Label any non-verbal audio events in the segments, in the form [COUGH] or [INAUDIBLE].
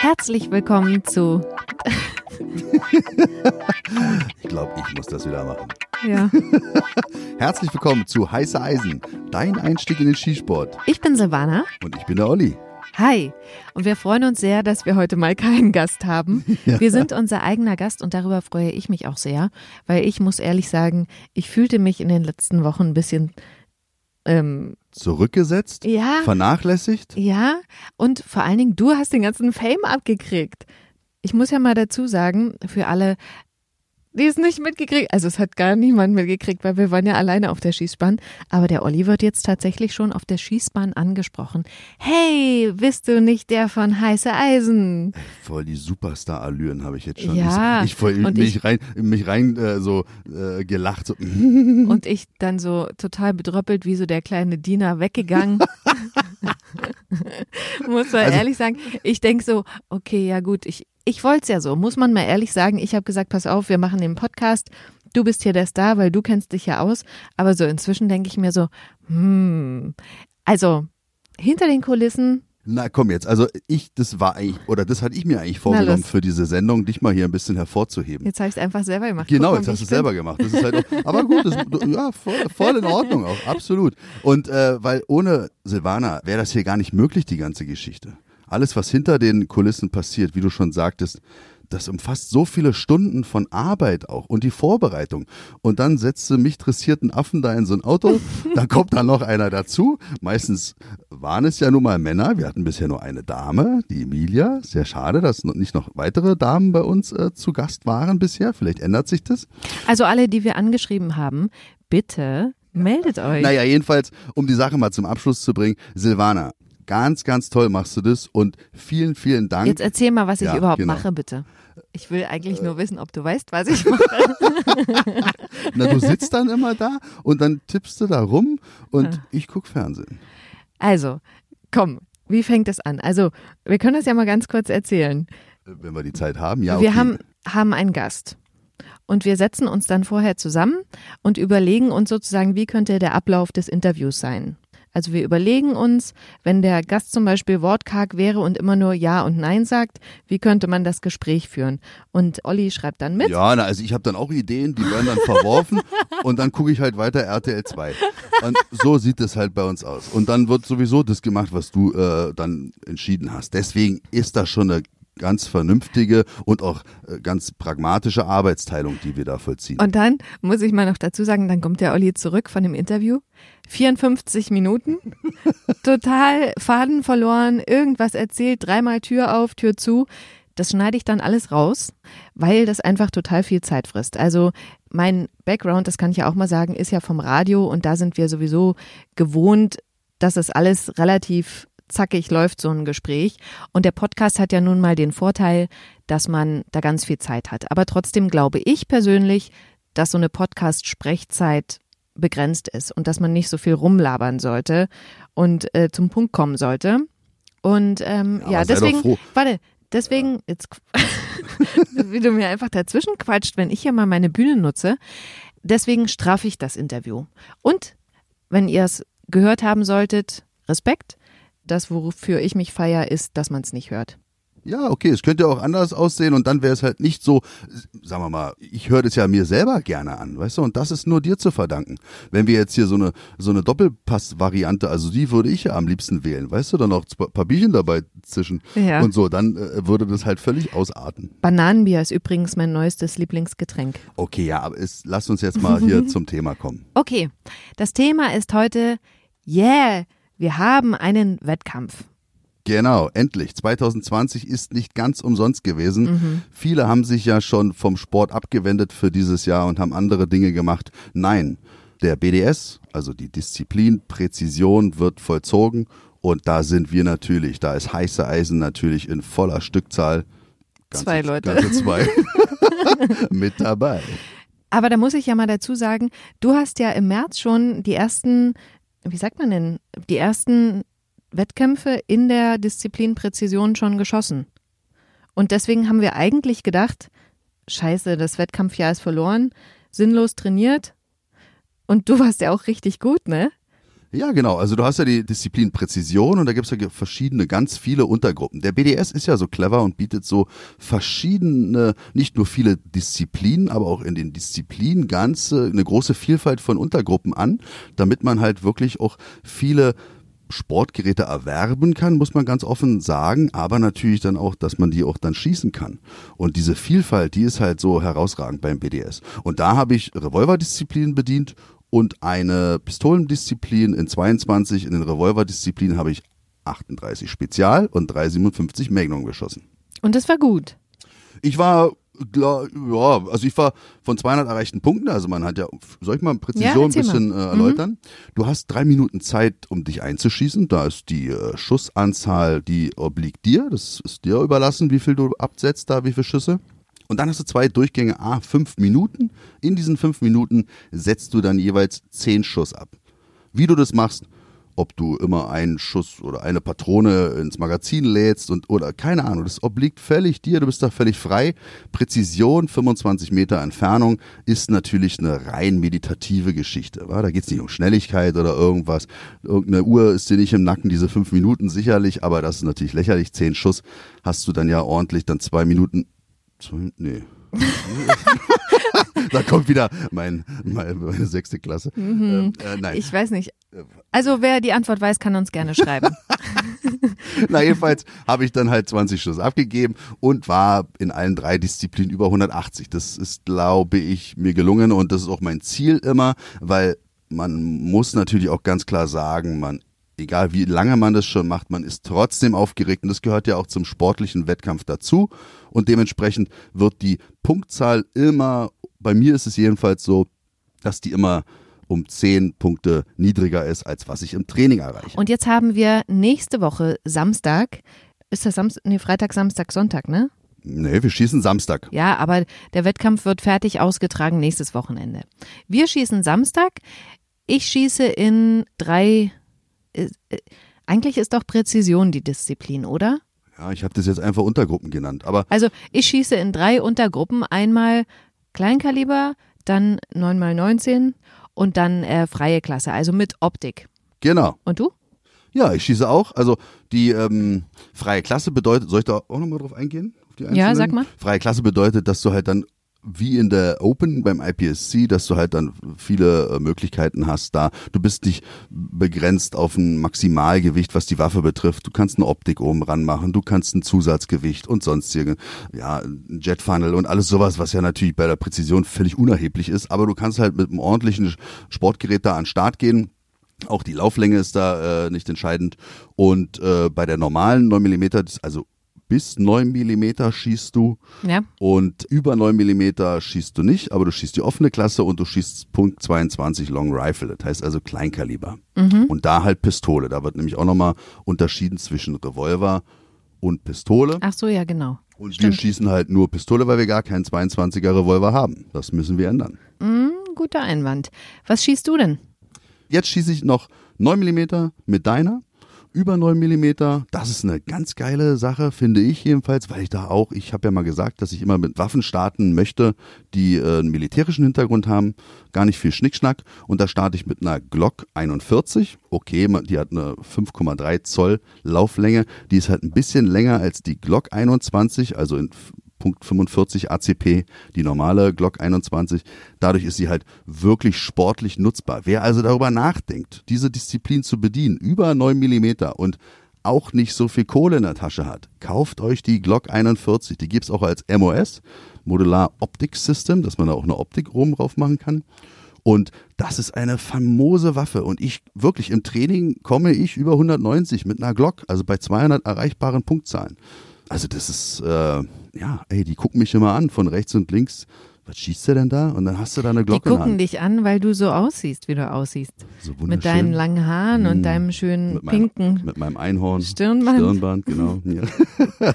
Herzlich willkommen zu. ich glaube, ich muss das wieder machen. Ja. [LAUGHS] Herzlich willkommen zu Heiße Eisen, dein Einstieg in den Skisport. Ich bin Silvana. Und ich bin der Olli. Hi. Und wir freuen uns sehr, dass wir heute mal keinen Gast haben. [LAUGHS] Ja. Wir sind unser eigener Gast und darüber freue ich mich auch sehr, weil ich muss ehrlich sagen, ich fühlte mich in den letzten Wochen ein bisschen ähm, zurückgesetzt, ja, vernachlässigt. Ja, und vor allen Dingen, du hast den ganzen Fame abgekriegt. Ich muss ja mal dazu sagen, für alle, die es nicht mitgekriegt, also es hat gar niemand mitgekriegt, weil wir waren ja alleine auf der Schießbahn. Aber der Olli wird jetzt tatsächlich schon auf der Schießbahn angesprochen. Hey, bist du nicht der von Heiße Eisen? Voll die Superstar-Allüren habe ich jetzt schon. Ja. Ich, ich voll mich ich, rein, mich rein äh, so äh, gelacht. So. Und ich dann so total bedröppelt wie so der kleine Diener weggegangen. [LAUGHS] [LAUGHS] Muss man also, ehrlich sagen. Ich denke so, okay, ja gut, ich, ich wollte es ja so, muss man mal ehrlich sagen. Ich habe gesagt, pass auf, wir machen den Podcast. Du bist hier der Star, weil du kennst dich ja aus. Aber so inzwischen denke ich mir so, hm, also hinter den Kulissen. Na komm jetzt, also ich, das war eigentlich, oder das hatte ich mir eigentlich vorgenommen für diese Sendung, dich mal hier ein bisschen hervorzuheben. Jetzt habe ich es einfach selber gemacht. Genau, jetzt hast du es selber gemacht. Das ist halt auch, aber gut, das, ja, voll, voll, in Ordnung auch, absolut. Und äh, weil ohne Silvana wäre das hier gar nicht möglich, die ganze Geschichte alles, was hinter den Kulissen passiert, wie du schon sagtest, das umfasst so viele Stunden von Arbeit auch und die Vorbereitung. Und dann setzt du mich dressierten Affen da in so ein Auto, [LAUGHS] dann kommt da noch einer dazu. Meistens waren es ja nun mal Männer. Wir hatten bisher nur eine Dame, die Emilia. Sehr schade, dass nicht noch weitere Damen bei uns äh, zu Gast waren bisher. Vielleicht ändert sich das. Also alle, die wir angeschrieben haben, bitte meldet euch. Naja, jedenfalls, um die Sache mal zum Abschluss zu bringen, Silvana, Ganz, ganz toll machst du das und vielen, vielen Dank. Jetzt erzähl mal, was ich ja, überhaupt genau. mache, bitte. Ich will eigentlich nur wissen, ob du weißt, was ich mache. [LAUGHS] Na, du sitzt dann immer da und dann tippst du da rum und ja. ich gucke Fernsehen. Also, komm, wie fängt es an? Also, wir können das ja mal ganz kurz erzählen. Wenn wir die Zeit haben, ja. Wir okay. haben, haben einen Gast. Und wir setzen uns dann vorher zusammen und überlegen uns sozusagen, wie könnte der Ablauf des Interviews sein. Also wir überlegen uns, wenn der Gast zum Beispiel wortkarg wäre und immer nur Ja und Nein sagt, wie könnte man das Gespräch führen? Und Olli schreibt dann mit. Ja, na, also ich habe dann auch Ideen, die werden dann verworfen [LAUGHS] und dann gucke ich halt weiter RTL 2. Und so sieht es halt bei uns aus. Und dann wird sowieso das gemacht, was du äh, dann entschieden hast. Deswegen ist das schon eine ganz vernünftige und auch äh, ganz pragmatische Arbeitsteilung, die wir da vollziehen. Und dann muss ich mal noch dazu sagen, dann kommt der Olli zurück von dem Interview. 54 Minuten, [LAUGHS] total Faden verloren, irgendwas erzählt, dreimal Tür auf, Tür zu. Das schneide ich dann alles raus, weil das einfach total viel Zeit frisst. Also mein Background, das kann ich ja auch mal sagen, ist ja vom Radio und da sind wir sowieso gewohnt, dass es alles relativ zackig läuft so ein Gespräch. Und der Podcast hat ja nun mal den Vorteil, dass man da ganz viel Zeit hat. Aber trotzdem glaube ich persönlich, dass so eine Podcast-Sprechzeit begrenzt ist und dass man nicht so viel rumlabern sollte und äh, zum Punkt kommen sollte. Und ähm, ja, ja deswegen, warte, deswegen, ja. jetzt, [LAUGHS] wie du mir einfach dazwischen quatscht, wenn ich ja mal meine Bühne nutze, deswegen strafe ich das Interview. Und wenn ihr es gehört haben solltet, Respekt, das, wofür ich mich feier, ist, dass man es nicht hört. Ja, okay, es könnte auch anders aussehen und dann wäre es halt nicht so, sagen wir mal, ich höre das ja mir selber gerne an, weißt du, und das ist nur dir zu verdanken. Wenn wir jetzt hier so eine, so eine Doppelpass-Variante, also die würde ich ja am liebsten wählen, weißt du, dann noch ein paar Bierchen dabei zischen ja. und so, dann äh, würde das halt völlig ausarten. Bananenbier ist übrigens mein neuestes Lieblingsgetränk. Okay, ja, aber es, lass uns jetzt mal hier [LAUGHS] zum Thema kommen. Okay, das Thema ist heute, yeah, wir haben einen Wettkampf. Genau, endlich. 2020 ist nicht ganz umsonst gewesen. Mhm. Viele haben sich ja schon vom Sport abgewendet für dieses Jahr und haben andere Dinge gemacht. Nein, der BDS, also die Disziplin Präzision, wird vollzogen und da sind wir natürlich, da ist heiße Eisen natürlich in voller Stückzahl. Ganze, zwei Leute. Ganze zwei [LAUGHS] [LAUGHS] mit dabei. Aber da muss ich ja mal dazu sagen, du hast ja im März schon die ersten wie sagt man denn, die ersten Wettkämpfe in der Disziplin Präzision schon geschossen. Und deswegen haben wir eigentlich gedacht, scheiße, das Wettkampfjahr ist verloren, sinnlos trainiert. Und du warst ja auch richtig gut, ne? Ja, genau. Also du hast ja die Disziplin Präzision und da gibt's ja verschiedene, ganz viele Untergruppen. Der BDS ist ja so clever und bietet so verschiedene, nicht nur viele Disziplinen, aber auch in den Disziplinen ganze, eine große Vielfalt von Untergruppen an, damit man halt wirklich auch viele Sportgeräte erwerben kann, muss man ganz offen sagen, aber natürlich dann auch, dass man die auch dann schießen kann. Und diese Vielfalt, die ist halt so herausragend beim BDS. Und da habe ich Revolverdisziplinen bedient und eine Pistolendisziplin in 22. In den Revolverdisziplinen habe ich 38 Spezial und 357 Magnum geschossen. Und das war gut. Ich war ja, also ich war von 200 erreichten Punkten, also man hat ja, soll ich mal Präzision ja, ein bisschen äh, erläutern? Mhm. Du hast drei Minuten Zeit, um dich einzuschießen, da ist die äh, Schussanzahl, die obliegt dir, das ist dir überlassen, wie viel du absetzt da, wie viele Schüsse. Und dann hast du zwei Durchgänge, a, fünf Minuten. In diesen fünf Minuten setzt du dann jeweils zehn Schuss ab. Wie du das machst, ob du immer einen Schuss oder eine Patrone ins Magazin lädst und oder keine Ahnung, das obliegt völlig dir, du bist da völlig frei. Präzision, 25 Meter Entfernung ist natürlich eine rein meditative Geschichte. Wa? Da geht es nicht um Schnelligkeit oder irgendwas. Irgendeine Uhr ist dir nicht im Nacken, diese fünf Minuten sicherlich, aber das ist natürlich lächerlich. Zehn Schuss hast du dann ja ordentlich, dann zwei Minuten Zwei, nee. [LAUGHS] da kommt wieder mein, meine, meine sechste Klasse. Mhm. Ähm, äh, nein. Ich weiß nicht. Also wer die Antwort weiß, kann uns gerne schreiben. [LAUGHS] Na jedenfalls habe ich dann halt 20 Schuss abgegeben und war in allen drei Disziplinen über 180. Das ist, glaube ich, mir gelungen und das ist auch mein Ziel immer, weil man muss natürlich auch ganz klar sagen, man egal wie lange man das schon macht, man ist trotzdem aufgeregt und das gehört ja auch zum sportlichen Wettkampf dazu und dementsprechend wird die Punktzahl immer, bei mir ist es jedenfalls so, dass die immer um zehn Punkte niedriger ist, als was ich im Training erreiche. Und jetzt haben wir nächste Woche Samstag, ist das Samstag, nee, Freitag, Samstag, Sonntag, ne? Nee, wir schießen Samstag. Ja, aber der Wettkampf wird fertig ausgetragen nächstes Wochenende. Wir schießen Samstag. Ich schieße in drei eigentlich ist doch Präzision die Disziplin, oder? Ja, ich habe das jetzt einfach Untergruppen genannt. Aber also ich schieße in drei Untergruppen. Einmal Kleinkaliber, dann 9x19 und dann äh, freie Klasse, also mit Optik. Genau. Und du? Ja, ich schieße auch. Also die ähm, freie Klasse bedeutet, soll ich da auch nochmal drauf eingehen? ja, sag mal. Freie Klasse bedeutet, dass du halt dann wie in der Open beim IPSC, dass du halt dann viele äh, Möglichkeiten hast da. Du bist nicht begrenzt auf ein Maximalgewicht, was die Waffe betrifft. Du kannst eine Optik oben ranmachen, du kannst ein Zusatzgewicht und sonstige, ja, ein Jetfunnel und alles sowas, was ja natürlich bei der Präzision völlig unerheblich ist. Aber du kannst halt mit einem ordentlichen Sportgerät da an den Start gehen. Auch die Lauflänge ist da äh, nicht entscheidend. Und äh, bei der normalen 9 mm, also bis 9 mm schießt du ja. und über 9 mm schießt du nicht, aber du schießt die offene Klasse und du schießt Punkt 22 Long Rifle, das heißt also Kleinkaliber. Mhm. Und da halt Pistole, da wird nämlich auch nochmal unterschieden zwischen Revolver und Pistole. Ach so, ja, genau. Und Stimmt. wir schießen halt nur Pistole, weil wir gar keinen 22er Revolver haben. Das müssen wir ändern. Mhm, guter Einwand. Was schießt du denn? Jetzt schieße ich noch 9 mm mit deiner über 9 mm. Das ist eine ganz geile Sache, finde ich jedenfalls, weil ich da auch, ich habe ja mal gesagt, dass ich immer mit Waffen starten möchte, die äh, einen militärischen Hintergrund haben, gar nicht viel Schnickschnack. Und da starte ich mit einer Glock 41. Okay, die hat eine 5,3 Zoll Lauflänge. Die ist halt ein bisschen länger als die Glock 21, also in Punkt 45 ACP, die normale Glock 21. Dadurch ist sie halt wirklich sportlich nutzbar. Wer also darüber nachdenkt, diese Disziplin zu bedienen, über 9 Millimeter und auch nicht so viel Kohle in der Tasche hat, kauft euch die Glock 41. Die gibt's auch als MOS, Modular Optic System, dass man da auch eine Optik oben drauf machen kann. Und das ist eine famose Waffe. Und ich wirklich im Training komme ich über 190 mit einer Glock, also bei 200 erreichbaren Punktzahlen. Also das ist, äh, ja, ey, die gucken mich immer an von rechts und links. Was schießt der denn da? Und dann hast du da eine Glocke. Die gucken dich an, weil du so aussiehst, wie du aussiehst. So mit deinen langen Haaren und hm. deinem schönen mit pinken. mit meinem Einhorn. Stirnband. Stirnband, genau. [LAUGHS] Ja.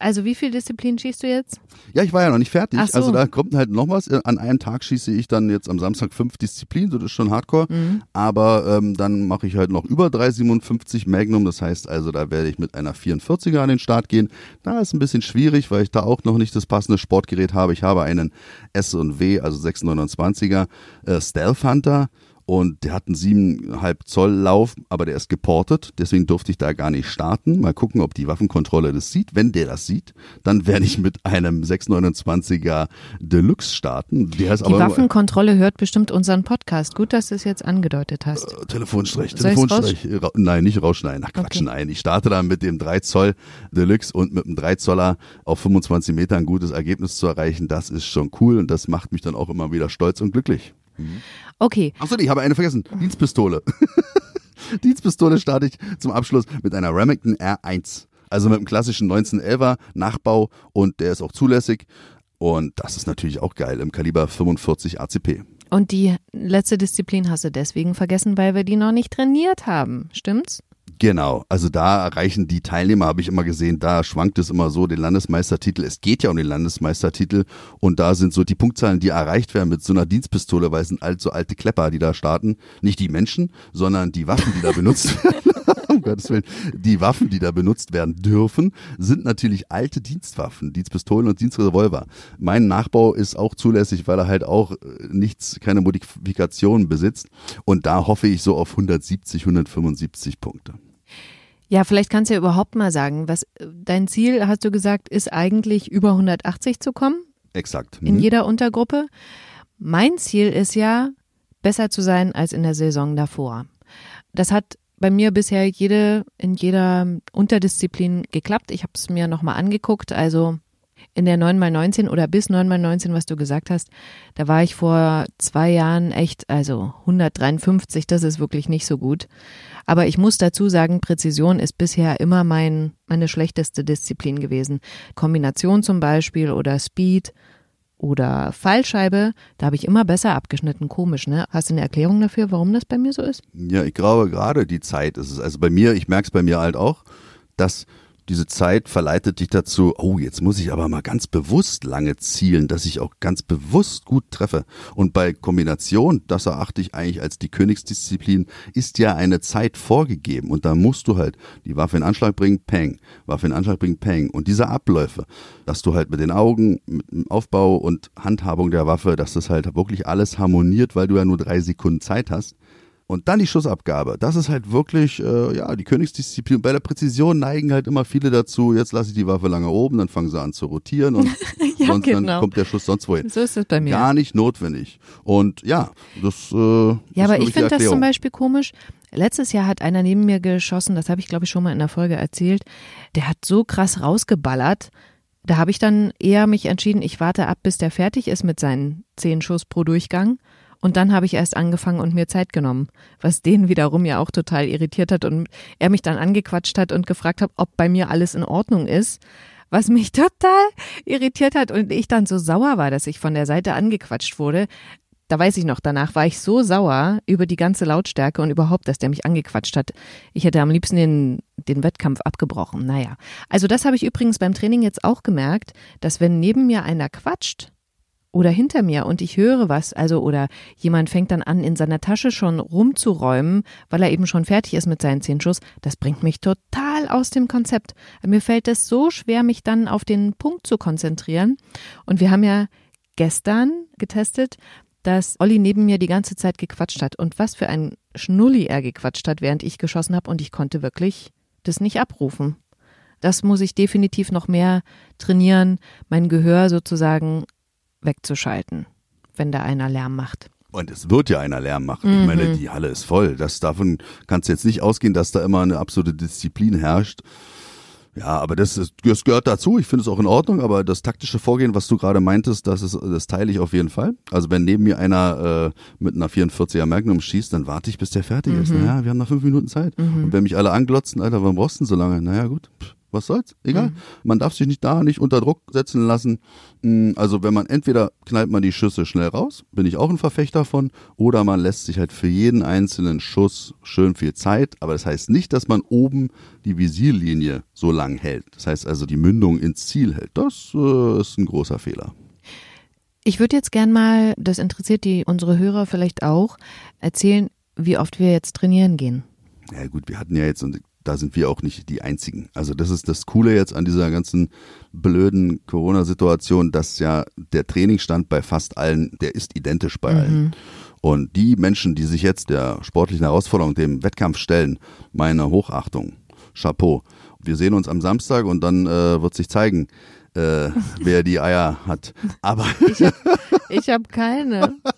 Also wie viel Disziplin schießt du jetzt? Ja, ich war ja noch nicht fertig. So. Also da kommt halt noch was. An einem Tag schieße ich dann jetzt am Samstag fünf Disziplinen, das ist schon Hardcore. Mhm. Aber ähm, dann mache ich halt noch über 357 Magnum. Das heißt also, da werde ich mit einer 44er an den Start gehen. Da ist ein bisschen schwierig, weil ich da auch noch nicht das passende Sportgerät habe. Ich habe einen S&W, also 629er äh, Stealth Hunter und der hat einen siebeneinhalb Zoll Lauf, aber der ist geportet, deswegen durfte ich da gar nicht starten. Mal gucken, ob die Waffenkontrolle das sieht. Wenn der das sieht, dann werde ich mit einem 629er Deluxe starten. Der ist die aber Waffenkontrolle hört bestimmt unseren Podcast. Gut, dass du es jetzt angedeutet hast. Äh, Telefonstreich, Telefonstreich. Nein, nicht rausschneiden. Ach Quatsch, okay. nein. Ich starte da mit dem 3 Zoll Deluxe und mit dem 3 Zoller auf 25 Meter ein gutes Ergebnis zu erreichen. Das ist schon cool und das macht mich dann auch immer wieder stolz und glücklich. Mhm. Okay. Achso, ich habe eine vergessen. Dienstpistole. [LAUGHS] Dienstpistole starte ich zum Abschluss mit einer Remington R1. Also mit einem klassischen 1911er Nachbau und der ist auch zulässig. Und das ist natürlich auch geil im Kaliber 45 ACP. Und die letzte Disziplin hast du deswegen vergessen, weil wir die noch nicht trainiert haben. Stimmt's? Genau, also da erreichen die Teilnehmer, habe ich immer gesehen, da schwankt es immer so, den Landesmeistertitel. Es geht ja um den Landesmeistertitel und da sind so die Punktzahlen, die erreicht werden mit so einer Dienstpistole, weil es sind alt, so alte Klepper, die da starten. Nicht die Menschen, sondern die Waffen, die da benutzt [LAUGHS] werden. [LAUGHS] um Gottes Willen. Die Waffen, die da benutzt werden dürfen, sind natürlich alte Dienstwaffen, Dienstpistolen und Dienstrevolver. Mein Nachbau ist auch zulässig, weil er halt auch äh, nichts, keine Modifikationen besitzt. Und da hoffe ich so auf 170, 175 Punkte. Ja, vielleicht kannst du ja überhaupt mal sagen, was dein Ziel, hast du gesagt, ist eigentlich über 180 zu kommen? Exakt. In mhm. jeder Untergruppe. Mein Ziel ist ja, besser zu sein als in der Saison davor. Das hat bei mir bisher jede in jeder Unterdisziplin geklappt. Ich habe es mir nochmal angeguckt. Also in der 9x19 oder bis 9x19, was du gesagt hast, da war ich vor zwei Jahren echt, also 153, das ist wirklich nicht so gut. Aber ich muss dazu sagen, Präzision ist bisher immer mein, meine schlechteste Disziplin gewesen. Kombination zum Beispiel oder Speed oder Fallscheibe, da habe ich immer besser abgeschnitten. Komisch, ne? Hast du eine Erklärung dafür, warum das bei mir so ist? Ja, ich glaube gerade die Zeit ist es. Also bei mir, ich merke es bei mir halt auch, dass diese Zeit verleitet dich dazu, oh, jetzt muss ich aber mal ganz bewusst lange zielen, dass ich auch ganz bewusst gut treffe. Und bei Kombination, das erachte ich eigentlich als die Königsdisziplin, ist ja eine Zeit vorgegeben. Und da musst du halt die Waffe in Anschlag bringen, peng, Waffe in Anschlag bringen, peng. Und diese Abläufe, dass du halt mit den Augen, mit dem Aufbau und Handhabung der Waffe, dass das halt wirklich alles harmoniert, weil du ja nur drei Sekunden Zeit hast und dann die Schussabgabe. Das ist halt wirklich, äh, ja, die Königsdisziplin. Bei der Präzision neigen halt immer viele dazu, jetzt lasse ich die Waffe lange oben, dann fangen sie an zu rotieren und [LAUGHS] ja, sonst, genau. dann kommt der Schuss sonst wohin. So ist es bei mir. Gar nicht notwendig. Und ja, das äh, Ja, aber ich finde das zum Beispiel komisch. Letztes Jahr hat einer neben mir geschossen, das habe ich glaube ich schon mal in der Folge erzählt. Der hat so krass rausgeballert. Da habe ich dann eher mich entschieden, ich warte ab, bis der fertig ist mit seinen zehn Schuss pro Durchgang und dann habe ich erst angefangen und mir Zeit genommen, was den wiederum ja auch total irritiert hat und er mich dann angequatscht hat und gefragt hat, ob bei mir alles in Ordnung ist, was mich [LAUGHS] total irritiert hat und ich dann so sauer war, dass ich von der Seite angequatscht wurde. Da weiß ich noch, danach war ich so sauer über die ganze Lautstärke und überhaupt, dass der mich angequatscht hat. Ich hätte am liebsten den, den Wettkampf abgebrochen. Naja. Also das habe ich übrigens beim Training jetzt auch gemerkt, dass wenn neben mir einer quatscht, oder hinter mir und ich höre was, also oder jemand fängt dann an, in seiner Tasche schon rumzuräumen, weil er eben schon fertig ist mit seinen zehn Schuss, das bringt mich total aus dem Konzept. Mir fällt es so schwer, mich dann auf den Punkt zu konzentrieren. Und wir haben ja gestern getestet, dass Olli neben mir die ganze Zeit gequatscht hat und was für ein Schnulli er gequatscht hat, während ich geschossen habe und ich konnte wirklich das nicht abrufen. Das muss ich definitiv noch mehr trainieren, mein Gehör sozusagen wegzuschalten, wenn da einer Lärm macht. Und es wird ja einer Lärm machen. Mhm. Ich meine, mhm. die Halle ist voll. Das, davon kannst du jetzt nicht ausgehen, dass da immer eine absolute Disziplin herrscht. Ja, aber das, ist, das gehört dazu. Ich finde es auch in Ordnung. Aber das taktische Vorgehen, was du gerade meintest, das, ist, das teile ich auf jeden Fall. Also wenn neben mir einer äh, mit einer 44er Magnum schießt, dann warte ich, bis der fertig mhm. ist. Naja, wir haben noch fünf Minuten Zeit. Mhm. Und wenn mich alle anglotzen, Alter, warum brauchst du denn so lange? Naja, gut. Pff was soll's, egal. Mhm. Man darf sich nicht da nicht unter Druck setzen lassen. Mm, also wenn man entweder knallt man die Schüsse schnell raus, bin ich auch ein Verfechter von, oder man lässt sich halt für jeden einzelnen Schuss schön viel Zeit. Aber das heißt nicht, dass man oben die Visierlinie so lang hält. Das heißt also die Mündung ins Ziel hält. Das äh, ist ein großer Fehler. Ich würde jetzt gern mal, das interessiert die unsere Hörer vielleicht auch, erzählen, wie oft wir jetzt trainieren gehen. Ja gut, wir hatten ja jetzt da sind wir auch nicht die Einzigen. Also das ist das Coole jetzt an dieser ganzen blöden Corona-Situation, dass ja der Trainingsstand bei fast allen, der ist identisch bei allen. Und die Menschen, die sich jetzt der sportlichen Herausforderung, dem Wettkampf stellen, meine Hochachtung, Chapeau. Wir sehen uns am Samstag und dann äh, wird sich zeigen, äh, wer die Eier hat. Aber Ich habe hab keine. [LAUGHS]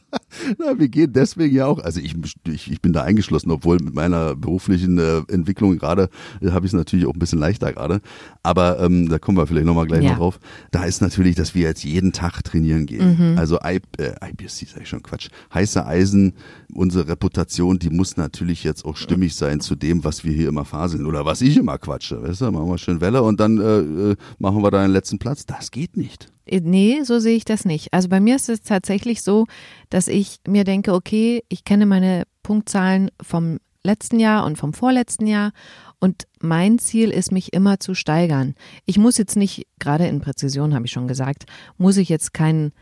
na, wir gehen deswegen ja auch, also ich, ich, ich bin da eingeschlossen, obwohl mit meiner beruflichen äh, Entwicklung gerade äh, habe ich es natürlich auch ein bisschen leichter gerade. Aber ähm, da kommen wir vielleicht nochmal gleich Ja. noch drauf. Da ist natürlich, dass wir jetzt jeden Tag trainieren gehen. Also I, äh, IBC sag ich schon Quatsch. Heiße Eisen, unsere Reputation, die muss natürlich jetzt auch stimmig sein zu dem, was wir hier immer faseln oder was ich immer quatsche. Weißt du, machen wir schön Welle und dann äh, äh, machen wir da den letzten Platz. Das geht nicht. Nee, so sehe ich das nicht. Also bei mir ist es tatsächlich so, dass ich mir denke, okay, ich kenne meine Punktzahlen vom letzten Jahr und vom vorletzten Jahr und mein Ziel ist, mich immer zu steigern. Ich muss jetzt nicht, gerade in Präzision habe ich schon gesagt, muss ich jetzt keinen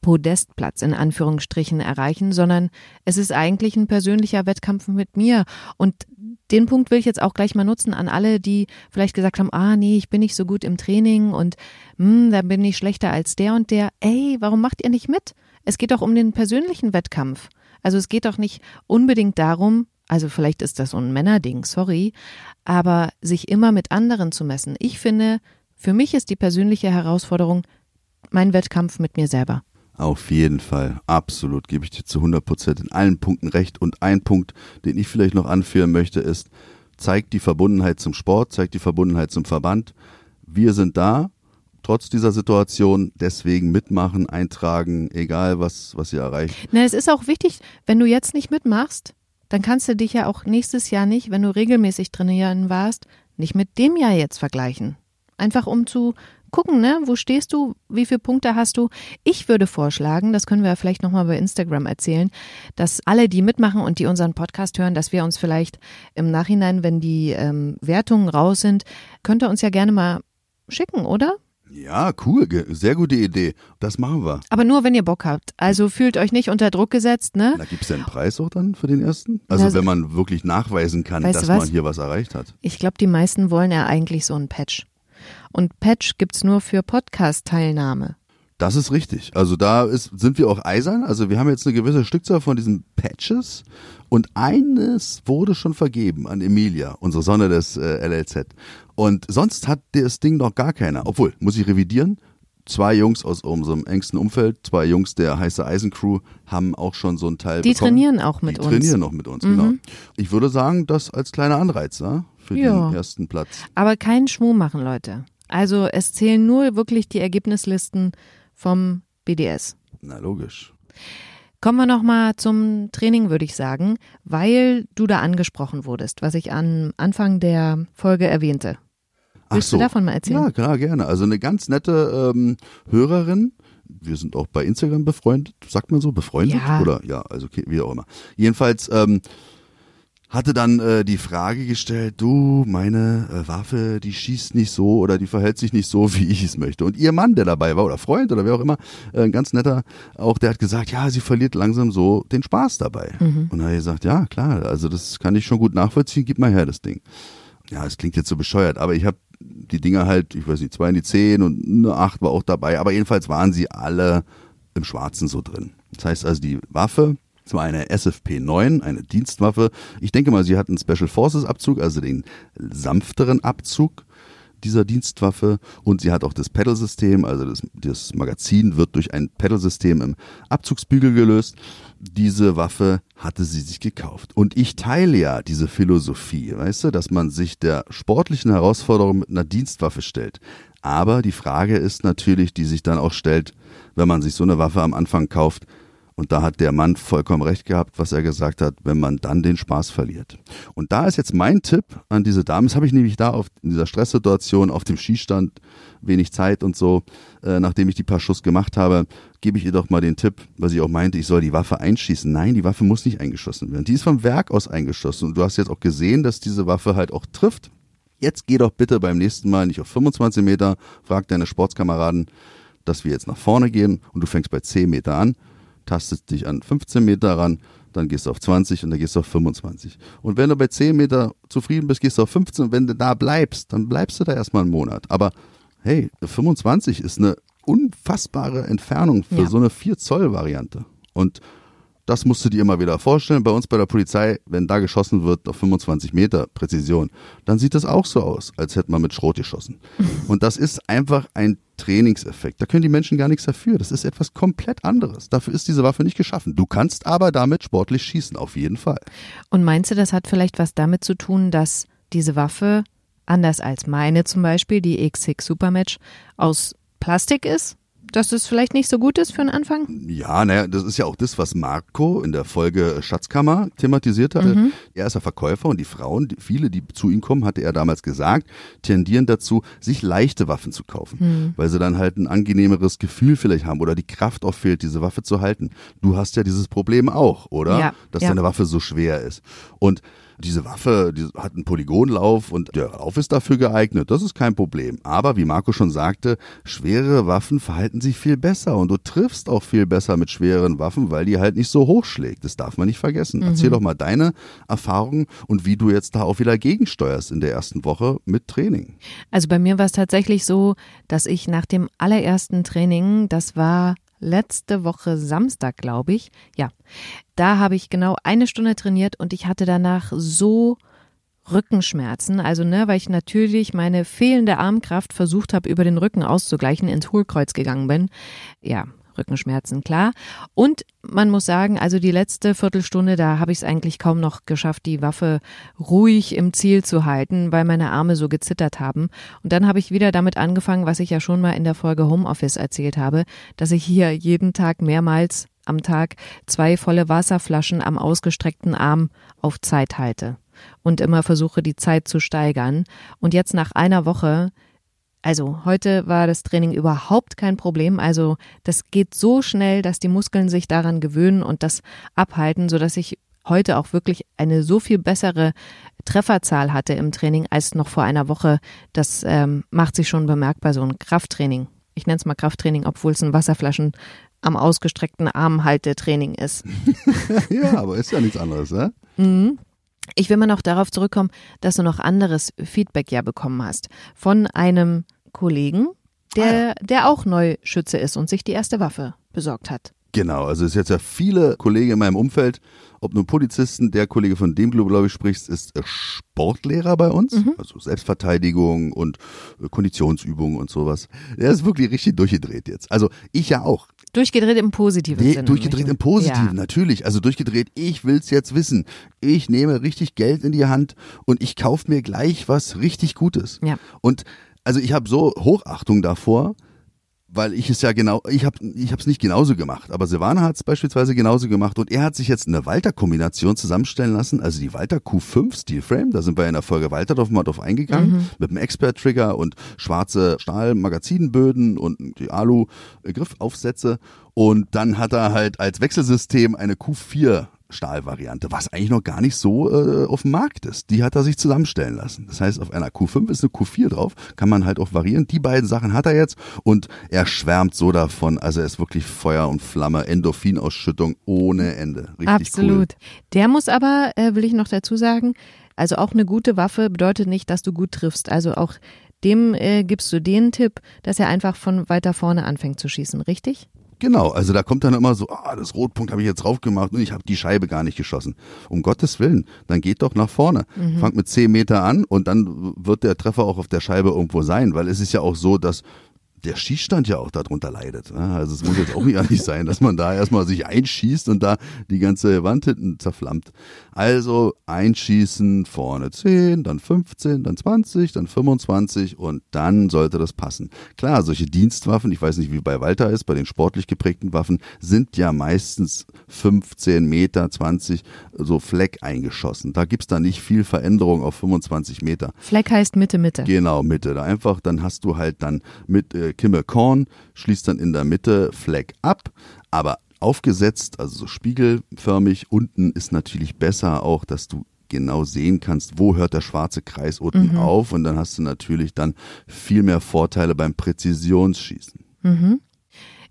Podestplatz in Anführungsstrichen erreichen, sondern es ist eigentlich ein persönlicher Wettkampf mit mir. Und den Punkt will ich jetzt auch gleich mal nutzen an alle, die vielleicht gesagt haben, ah nee, ich bin nicht so gut im Training und hm, da bin ich schlechter als der und der. Ey, warum macht ihr nicht mit? Es geht doch um den persönlichen Wettkampf. Also es geht doch nicht unbedingt darum, also vielleicht ist das so ein Männerding, sorry, aber sich immer mit anderen zu messen. Ich finde, für mich ist die persönliche Herausforderung mein Wettkampf mit mir selber. Auf jeden Fall, absolut, gebe ich dir zu 100 Prozent in allen Punkten recht. Und ein Punkt, den ich vielleicht noch anführen möchte, ist, zeigt die Verbundenheit zum Sport, zeigt die Verbundenheit zum Verband. Wir sind da, trotz dieser Situation, deswegen mitmachen, eintragen, egal was, was ihr erreicht. Na, es ist auch wichtig, wenn du jetzt nicht mitmachst, dann kannst du dich ja auch nächstes Jahr nicht, wenn du regelmäßig trainieren warst, nicht mit dem Jahr jetzt vergleichen. Einfach um zu gucken, ne, wo stehst du, wie viele Punkte hast du. Ich würde vorschlagen, das können wir ja vielleicht nochmal bei Instagram erzählen, dass alle, die mitmachen und die unseren Podcast hören, dass wir uns vielleicht im Nachhinein, wenn die ähm, Wertungen raus sind, könnt ihr uns ja gerne mal schicken, oder? Ja, cool, sehr gute Idee. Das machen wir. Aber nur, wenn ihr Bock habt. Also fühlt euch nicht unter Druck gesetzt, ne? Da gibt es ja einen Preis auch dann für den ersten? Also Na, wenn man wirklich nachweisen kann, dass man hier was erreicht hat. Ich glaube, die meisten wollen ja eigentlich so ein Patch. Und Patch gibt's nur für Podcast-Teilnahme. Das ist richtig. Also da ist, sind wir auch eisern. Also wir haben jetzt eine gewisse Stückzahl von diesen Patches und eines wurde schon vergeben an Emilia, unsere Sonne des äh, LLZ. Und sonst hat das Ding noch gar keiner. Obwohl, muss ich revidieren. Zwei Jungs aus unserem engsten Umfeld, zwei Jungs der heiße Eisencrew haben auch schon so ein Teil Die bekommen. trainieren auch mit Die uns. Mhm. trainieren noch mit uns, genau. Ich würde sagen, das als kleiner Anreiz ja, für Ja. den ersten Platz. Aber keinen Schmuh machen, Leute. Also es zählen nur wirklich die Ergebnislisten vom BDS. Na logisch. Kommen wir nochmal zum Training, würde ich sagen, weil du da angesprochen wurdest, was ich am Anfang der Folge erwähnte. Willst du davon mal erzählen? Ja, klar, gerne. Also eine ganz nette ähm, Hörerin. Wir sind auch bei Instagram befreundet. Sagt man so, befreundet? Ja. Oder ja, also okay, wie auch immer. Jedenfalls ähm, hatte dann äh, die Frage gestellt, du, meine äh, Waffe, die schießt nicht so oder die verhält sich nicht so, [LAUGHS] wie ich es möchte. Und ihr Mann, der dabei war, oder Freund oder wer auch immer, äh, ein ganz netter, auch der hat gesagt, ja, sie verliert langsam so den Spaß dabei. Und dann hat er gesagt, ja, klar, also das kann ich schon gut nachvollziehen, gib mal her das Ding. Ja, es klingt jetzt so bescheuert, aber ich habe die Dinger halt, ich weiß nicht, zwei in die zehn und eine acht war auch dabei, aber jedenfalls waren sie alle im Schwarzen so drin. Das heißt also, die Waffe, es war eine SFP 9, eine Dienstwaffe. Ich denke mal, sie hat einen Special Forces Abzug, also den sanfteren Abzug dieser Dienstwaffe und sie hat auch das Pedal-System, also das, das Magazin wird durch ein Pedal-System im Abzugsbügel gelöst. Diese Waffe hatte sie sich gekauft. Und ich teile ja diese Philosophie, weißt du, dass man sich der sportlichen Herausforderung mit einer Dienstwaffe stellt. Aber die Frage ist natürlich, die sich dann auch stellt, wenn man sich so eine Waffe am Anfang kauft, und da hat der Mann vollkommen recht gehabt, was er gesagt hat, wenn man dann den Spaß verliert. Und da ist jetzt mein Tipp an diese Damen, das habe ich nämlich da auf, in dieser Stresssituation auf dem Skistand, wenig Zeit und so, äh, nachdem ich die paar Schuss gemacht habe, gebe ich ihr doch mal den Tipp, was ich auch meinte, ich soll die Waffe einschießen. Nein, die Waffe muss nicht eingeschossen werden. Die ist vom Werk aus eingeschossen. Und du hast jetzt auch gesehen, dass diese Waffe halt auch trifft. Jetzt geh doch bitte beim nächsten Mal nicht auf 25 Meter, frag deine Sportskameraden, dass wir jetzt nach vorne gehen und du fängst bei 10 Meter an tastest dich an 15 Meter ran, dann gehst du auf 20 und dann gehst du auf 25. Und wenn du bei 10 Meter zufrieden bist, gehst du auf 15 und wenn du da bleibst, dann bleibst du da erstmal einen Monat. Aber hey, 25 ist eine unfassbare Entfernung für Ja. so eine 4 Zoll Variante. Und das musst du dir immer wieder vorstellen. Bei uns bei der Polizei, wenn da geschossen wird auf 25 Meter Präzision, dann sieht das auch so aus, als hätte man mit Schrot geschossen. [LAUGHS] Und das ist einfach ein Trainingseffekt. Da können die Menschen gar nichts dafür. Das ist etwas komplett anderes. Dafür ist diese Waffe nicht geschaffen. Du kannst aber damit sportlich schießen, auf jeden Fall. Und meinst du, das hat vielleicht was damit zu tun, dass diese Waffe, anders als meine zum Beispiel, die X6 Supermatch, aus Plastik ist? Dass es vielleicht nicht so gut ist für den Anfang? Ja, naja, das ist ja auch das, was Marco in der Folge Schatzkammer thematisiert hatte. Mhm. Er ist ja Verkäufer und die Frauen, die, viele, die zu ihm kommen, hatte er damals gesagt, tendieren dazu, sich leichte Waffen zu kaufen, Mhm. weil sie dann halt ein angenehmeres Gefühl vielleicht haben oder die Kraft auch fehlt, diese Waffe zu halten. Du hast ja dieses Problem auch, oder? Ja, Dass ja. deine Waffe so schwer ist. Und diese Waffe die hat einen Polygonlauf und der Lauf ist dafür geeignet. Das ist kein Problem. Aber wie Marco schon sagte, schwere Waffen verhalten sich viel besser und du triffst auch viel besser mit schweren Waffen, weil die halt nicht so hoch schlägt. Das darf man nicht vergessen. Erzähl doch mal deine Erfahrungen und wie du jetzt da auch wieder gegensteuerst in der ersten Woche mit Training. Also bei mir war es tatsächlich so, dass ich nach dem allerersten Training, das war letzte Woche Samstag, glaube ich, ja, da habe ich genau eine Stunde trainiert und ich hatte danach so Rückenschmerzen, also ne, weil ich natürlich meine fehlende Armkraft versucht habe, über den Rücken auszugleichen, ins Hohlkreuz gegangen bin. Ja, Rückenschmerzen, klar. Und man muss sagen, also die letzte Viertelstunde, da habe ich es eigentlich kaum noch geschafft, die Waffe ruhig im Ziel zu halten, weil meine Arme so gezittert haben. Und dann habe ich wieder damit angefangen, was ich ja schon mal in der Folge Homeoffice erzählt habe, dass ich hier jeden Tag mehrmals am Tag zwei volle Wasserflaschen am ausgestreckten Arm auf Zeit halte und immer versuche, die Zeit zu steigern. Und jetzt nach einer Woche also heute war das Training überhaupt kein Problem. Also das geht so schnell, dass die Muskeln sich daran gewöhnen und das abhalten, sodass ich heute auch wirklich eine so viel bessere Trefferzahl hatte im Training als noch vor einer Woche. Das ähm, macht sich schon bemerkbar, so ein Krafttraining. Ich nenne es mal Krafttraining, obwohl es ein Wasserflaschen am ausgestreckten Arm Training ist. [LAUGHS] ja, aber ist ja nichts anderes, ne? Mhm. Ich will mal noch darauf zurückkommen, dass du noch anderes Feedback ja bekommen hast von einem Kollegen, der, der auch Neuschütze ist und sich die erste Waffe besorgt hat. Genau, also es ist jetzt ja viele Kollegen in meinem Umfeld, ob nur Polizisten, der Kollege, von dem du, glaube ich, sprichst, ist äh, Sportlehrer bei uns, also Selbstverteidigung und äh, Konditionsübungen und sowas. Der ist wirklich richtig durchgedreht jetzt. Also ich ja auch. Durchgedreht im positiven Nee, Sinne. durchgedreht im Positiven, Ja. natürlich. Also durchgedreht, ich will's jetzt wissen. Ich nehme richtig Geld in die Hand und ich kaufe mir gleich was richtig Gutes. Ja. Und also ich habe so Hochachtung davor, weil ich es ja genau, ich habe ich es nicht genauso gemacht, aber Silvana hat es beispielsweise genauso gemacht und er hat sich jetzt eine Walter-Kombination zusammenstellen lassen, also die Walter Q5 Steel Frame, da sind wir in der Folge Walter drauf mal drauf eingegangen, mit einem Expert-Trigger und schwarze Stahl-Magazinböden und die Alu-Griffaufsätze und dann hat er halt als Wechselsystem eine Q4 Stahlvariante, was eigentlich noch gar nicht so äh, auf dem Markt ist. Die hat er sich zusammenstellen lassen. Das heißt, auf einer Q5 ist eine Q4 drauf, kann man halt auch variieren. Die beiden Sachen hat er jetzt und er schwärmt so davon. Also er ist wirklich Feuer und Flamme, Endorphinausschüttung ohne Ende. Richtig Absolut. Der muss aber, äh, will ich noch dazu sagen, also auch eine gute Waffe bedeutet nicht, dass du gut triffst. Also auch dem äh, gibst du den Tipp, dass er einfach von weiter vorne anfängt zu schießen, richtig? Genau, also da kommt dann immer so, ah, das Rotpunkt habe ich jetzt drauf gemacht und ich habe die Scheibe gar nicht geschossen. Um Gottes Willen, dann geht doch nach vorne. Fangt mit 10 Meter an und dann wird der Treffer auch auf der Scheibe irgendwo sein, weil es ist ja auch so, dass der Schießstand ja auch darunter leidet. ne? Also es muss jetzt auch nicht nicht sein, dass man da erstmal sich einschießt und da die ganze Wand hinten zerflammt. Also einschießen, vorne 10, dann 15, dann 20, dann 25 und dann sollte das passen. Klar, solche Dienstwaffen, ich weiß nicht, wie bei Walter ist, bei den sportlich geprägten Waffen, sind ja meistens 15 Meter, 20 so Fleck eingeschossen. Da gibt's da nicht viel Veränderung auf 25 Meter. Fleck heißt Mitte, Mitte. Genau, Mitte. Da einfach, dann hast du halt dann mit äh, Kimme Korn, schließt dann in der Mitte Fleck ab, aber aufgesetzt, also so spiegelförmig. Unten ist natürlich besser auch, dass du genau sehen kannst, wo hört der schwarze Kreis unten auf und dann hast du natürlich dann viel mehr Vorteile beim Präzisionsschießen.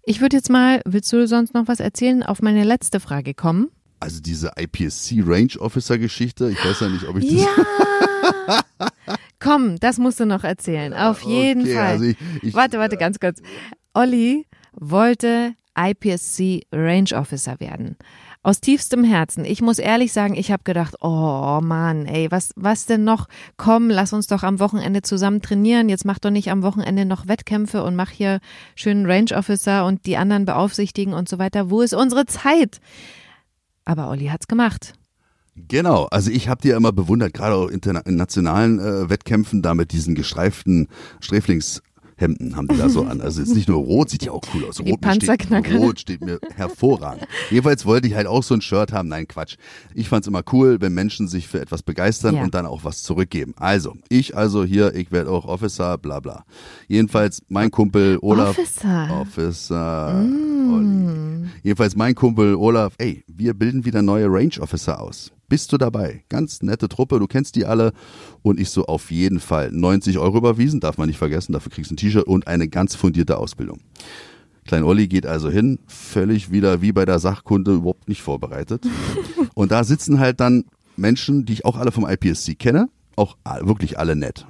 Ich würde jetzt mal, willst du sonst noch was erzählen, auf meine letzte Frage kommen? Also diese IPSC Range Officer Geschichte, ich weiß ja nicht, ob ich das. Ja! [LAUGHS] Komm, das musst du noch erzählen. Auf jeden Okay, Fall. also ich- ich- warte, warte, ganz kurz. Olli wollte IPSC Range Officer werden. Aus tiefstem Herzen. Ich muss ehrlich sagen, ich habe gedacht, oh Mann, ey, was, was denn noch? Komm, lass uns doch am Wochenende zusammen trainieren. Jetzt mach doch nicht am Wochenende noch Wettkämpfe und mach hier schönen Range Officer und die anderen beaufsichtigen und so weiter. Wo ist unsere Zeit? Aber Olli hat's gemacht. Genau, also ich habe die ja immer bewundert, gerade auch in nationalen äh, Wettkämpfen, da mit diesen gestreiften Sträflingshemden haben die da so an. Also jetzt nicht nur rot, sieht ja auch cool aus. Die Rot, steht, rot steht mir hervorragend. Jedenfalls wollte ich halt auch so ein Shirt haben. Nein, Quatsch. Ich fand's immer cool, wenn Menschen sich für etwas begeistern Ja. und dann auch was zurückgeben. Also, ich also hier, ich werde auch Officer, bla bla. Jedenfalls mein Kumpel Olaf. Officer. Officer. Mm. Jedenfalls mein Kumpel Olaf, ey, wir bilden wieder neue Range Officer aus. Bist du dabei? Ganz nette Truppe, du kennst die alle. Und ich so auf jeden Fall 90 Euro überwiesen, darf man nicht vergessen, dafür kriegst du ein T-Shirt und eine ganz fundierte Ausbildung. Klein Olli geht also hin, völlig wieder wie bei der Sachkunde überhaupt nicht vorbereitet. [LAUGHS] Und da sitzen halt dann Menschen, die ich auch alle vom IPSC kenne, auch wirklich alle nett.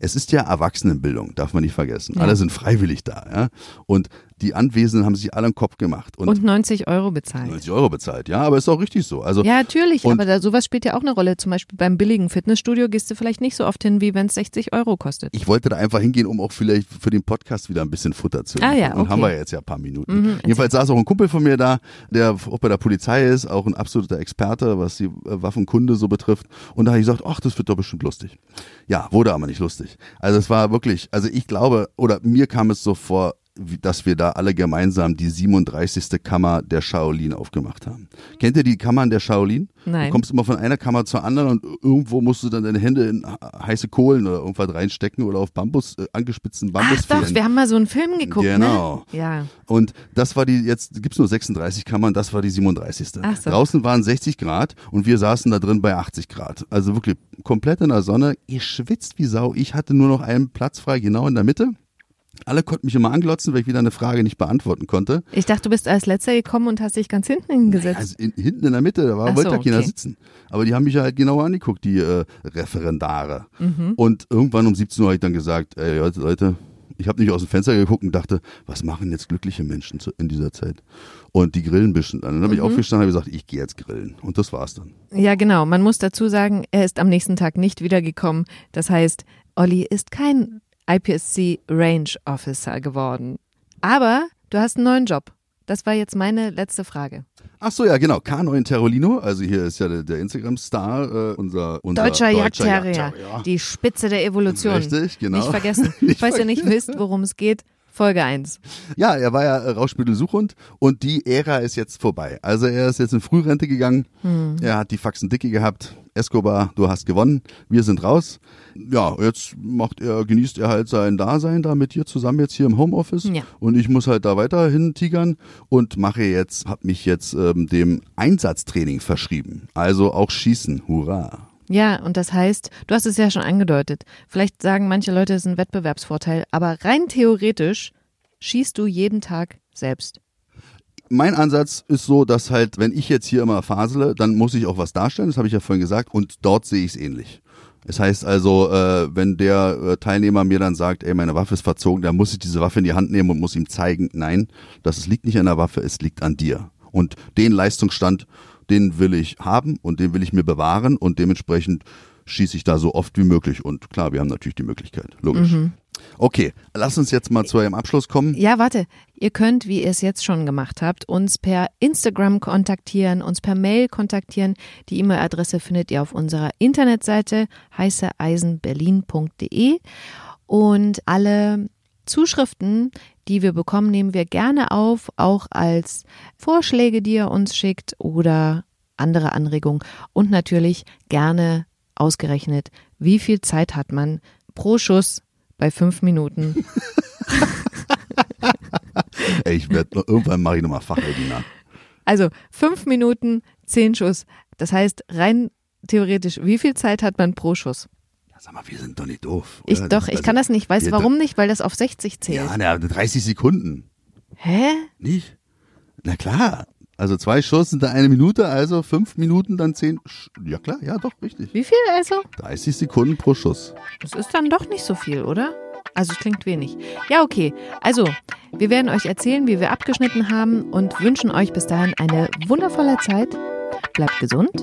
Es ist ja Erwachsenenbildung, darf man nicht vergessen. Ja. Alle sind freiwillig da, ja. Und die Anwesenden haben sich alle einen Kopf gemacht und, Und 90 Euro bezahlt. 90 Euro bezahlt. Ja, aber ist auch richtig so. Also Ja, natürlich, aber da, sowas spielt ja auch eine Rolle. Zum Beispiel beim billigen Fitnessstudio gehst du vielleicht nicht so oft hin, wie wenn es 60 Euro kostet. ich wollte da einfach hingehen, um auch vielleicht für den Podcast wieder ein bisschen Futter zu Ah, ja, liefern. Und haben okay. wir jetzt ja ein paar Minuten. Mhm, Jedenfalls saß auch ein Kumpel von mir da, der auch bei der Polizei ist, auch ein absoluter Experte, was die äh, Waffenkunde so betrifft. Und da habe ich gesagt, ach, das wird doch bestimmt lustig. Ja, wurde aber nicht lustig. Also es war wirklich, also ich glaube, oder mir kam es so vor, dass wir da alle gemeinsam die 37. Kammer der Shaolin aufgemacht haben. Kennt ihr die Kammern der Shaolin? Nein. Du kommst immer von einer Kammer zur anderen und irgendwo musst du dann deine Hände in heiße Kohlen oder irgendwas reinstecken oder auf Bambus, äh, angespitzten Ach Bambusfedern. doch, wir haben mal so einen Film geguckt, Genau. ne? Ja. Und das war die, jetzt gibt's nur 36 Kammern, das war die 37. Ach so. Draußen waren 60 Grad und wir saßen da drin bei 80 Grad. Also wirklich komplett in der Sonne. Ihr schwitzt wie Sau. Ich hatte nur noch einen Platz frei, genau in der Mitte. Alle konnten mich immer anglotzen, weil ich wieder eine Frage nicht beantworten konnte. Ich dachte, du bist als letzter gekommen und hast dich ganz hinten hingesetzt. Also in, hinten in der Mitte, da war, Ach wollte so, ja keiner okay. sitzen. Aber die haben mich ja halt genauer angeguckt, die äh, Referendare. Mhm. Und irgendwann um 17 Uhr habe ich dann gesagt, ey Leute, Leute ich habe nicht aus dem Fenster geguckt und dachte, was machen jetzt glückliche Menschen zu, in dieser Zeit? Und die grillen ein bisschen. Dann habe ich Mhm. aufgestanden und habe gesagt, ich gehe jetzt grillen. Und das war's dann. Ja, genau. Man muss dazu sagen, er ist am nächsten Tag nicht wiedergekommen. Das heißt, Olli ist kein IPSC Range Officer geworden. Aber du hast einen neuen Job. Das war jetzt meine letzte Frage. Ach so, ja, genau. K9 Terrolino, also hier ist ja der, der Instagram-Star, äh, unser, unser Deutscher, Jagdterrier. Jagdterrier. Die Spitze der Evolution. Richtig, genau. Nicht vergessen. [LAUGHS] Nicht Falls ihr nicht wisst, worum es geht, Folge 1. Ja, er war ja äh, Rauschmittelsuchhund und die Ära ist jetzt vorbei. Also er ist jetzt in Frührente gegangen. Hm. Er hat die Faxen dicke gehabt. Escobar, du hast gewonnen. Wir sind raus. Ja, jetzt macht er, genießt er halt sein Dasein da mit dir zusammen jetzt hier im Homeoffice. Ja. Und ich muss halt da weiterhin tigern und mache jetzt, hab mich jetzt ähm, dem Einsatztraining verschrieben. Also auch Schießen. Hurra. Ja, und das heißt, du hast es ja schon angedeutet, vielleicht sagen manche Leute, es ist ein Wettbewerbsvorteil, aber rein theoretisch schießt du jeden Tag selbst. mein Ansatz ist so, dass halt, wenn ich jetzt hier immer fasele, dann muss ich auch was darstellen, das habe ich ja vorhin gesagt, und dort sehe ich es ähnlich. Es heißt also, äh, wenn der äh, Teilnehmer mir dann sagt, ey, meine Waffe ist verzogen, dann muss ich diese Waffe in die Hand nehmen und muss ihm zeigen, nein, das liegt nicht an der Waffe, es liegt an dir. Und den Leistungsstand, den will ich haben und den will ich mir bewahren und dementsprechend schieße ich da so oft wie möglich. Und klar, wir haben natürlich die Möglichkeit, logisch. Okay, lass uns jetzt mal zu einem Abschluss kommen. Ja, warte. Ihr könnt, wie ihr es jetzt schon gemacht habt, uns per Instagram kontaktieren, uns per Mail kontaktieren. Die E-Mail-Adresse findet ihr auf unserer Internetseite heißeeisenberlin.de und alle Zuschriften, die wir bekommen, nehmen wir gerne auf, auch als Vorschläge, die ihr uns schickt oder andere Anregungen und natürlich gerne ausgerechnet, wie viel Zeit hat man pro Schuss bei fünf Minuten Ey, [LAUGHS] ich werde irgendwann mache ich nochmal Fachwebinar. Also fünf Minuten, zehn Schuss. Das heißt, rein theoretisch, wie viel Zeit hat man pro Schuss? Sag mal, wir sind doch nicht doof. Ich oder? doch, ich kann das nicht. Weißt du warum nicht? Weil das auf 60 zählt. Ja, na, 30 Sekunden. Hä? Nicht? Na klar. Also zwei Schuss sind da eine Minute, also fünf Minuten, dann zehn. Sch ja klar, ja doch, richtig. Wie viel also? 30 Sekunden pro Schuss. Das ist dann doch nicht so viel, oder? Also es klingt wenig. Ja, okay. Also, wir werden euch erzählen, wie wir abgeschnitten haben und wünschen euch bis dahin eine wundervolle Zeit. Bleibt gesund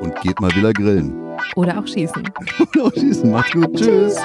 Und geht mal wieder grillen. Oder auch schießen. [LAUGHS] Oder auch schießen. Macht's gut. Tschüss.